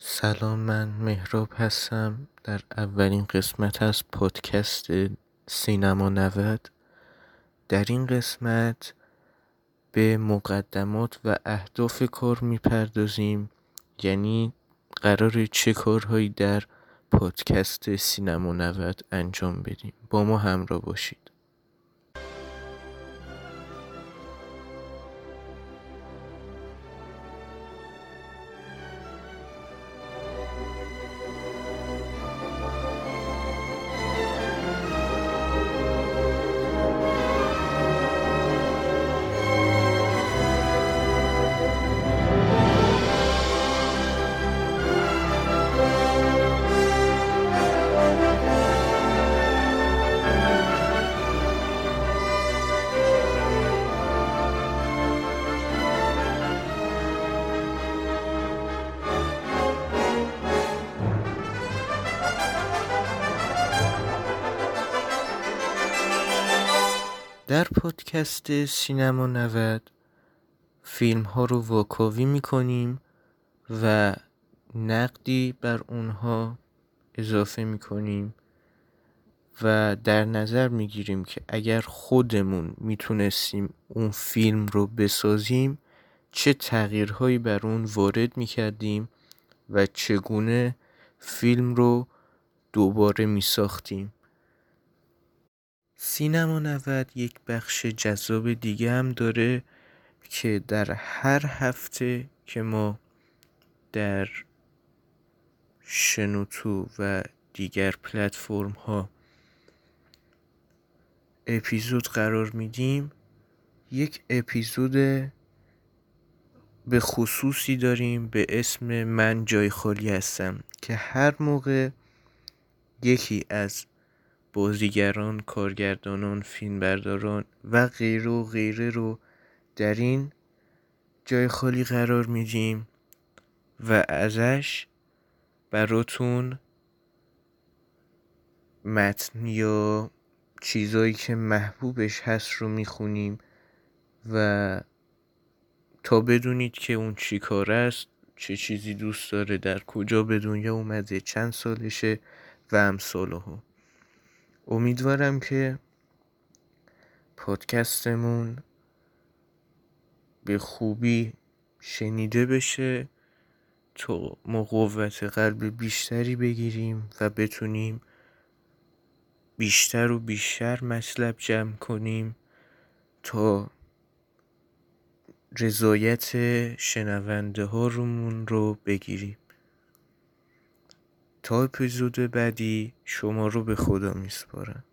سلام من مهراب هستم. در اولین قسمت از پادکست سینما نود. در این قسمت به مقدمات و اهداف کار می‌پردازیم. یعنی قرار چه کارهایی در پادکست سینما نود انجام بدیم. با ما همراه باشید. در پادکست سینما نود فیلم ها رو واکاوی می‌کنیم و نقدی بر اونها اضافه می‌کنیم و در نظر می‌گیریم که اگر خودمون می‌تونستیم اون فیلم رو بسازیم چه تغییرهایی بر اون وارد می‌کردیم و چگونه فیلم رو دوباره میساختیم. سینما نود یک بخش جذاب دیگه هم داره که در هر هفته که ما در شنوتو و دیگر پلتفرم ها اپیزود قرار میدیم یک اپیزود به خصوصی داریم به اسم من جای خالی هستم که هر موقع یکی از بازیگران کارگردانان فیلمبرداران و غیره و غیره رو در این جای خالی قرار میدیم و ازش براتون متن یا چیزایی که محبوبش هست رو می‌خونیم و تا بدونید که اون چی کار است چه چیزی دوست داره در کجا به دنیا اومده چند سالشه و امثاله ها امیدوارم که پادکستمون به خوبی شنیده بشه تا ما قوت قلب بیشتری بگیریم و بتونیم بیشتر و بیشتر مطلب جمع کنیم تا رضایت شنونده ها رومون رو بگیریم. تا اپیزود بعدی شما رو به خدا میسپارم.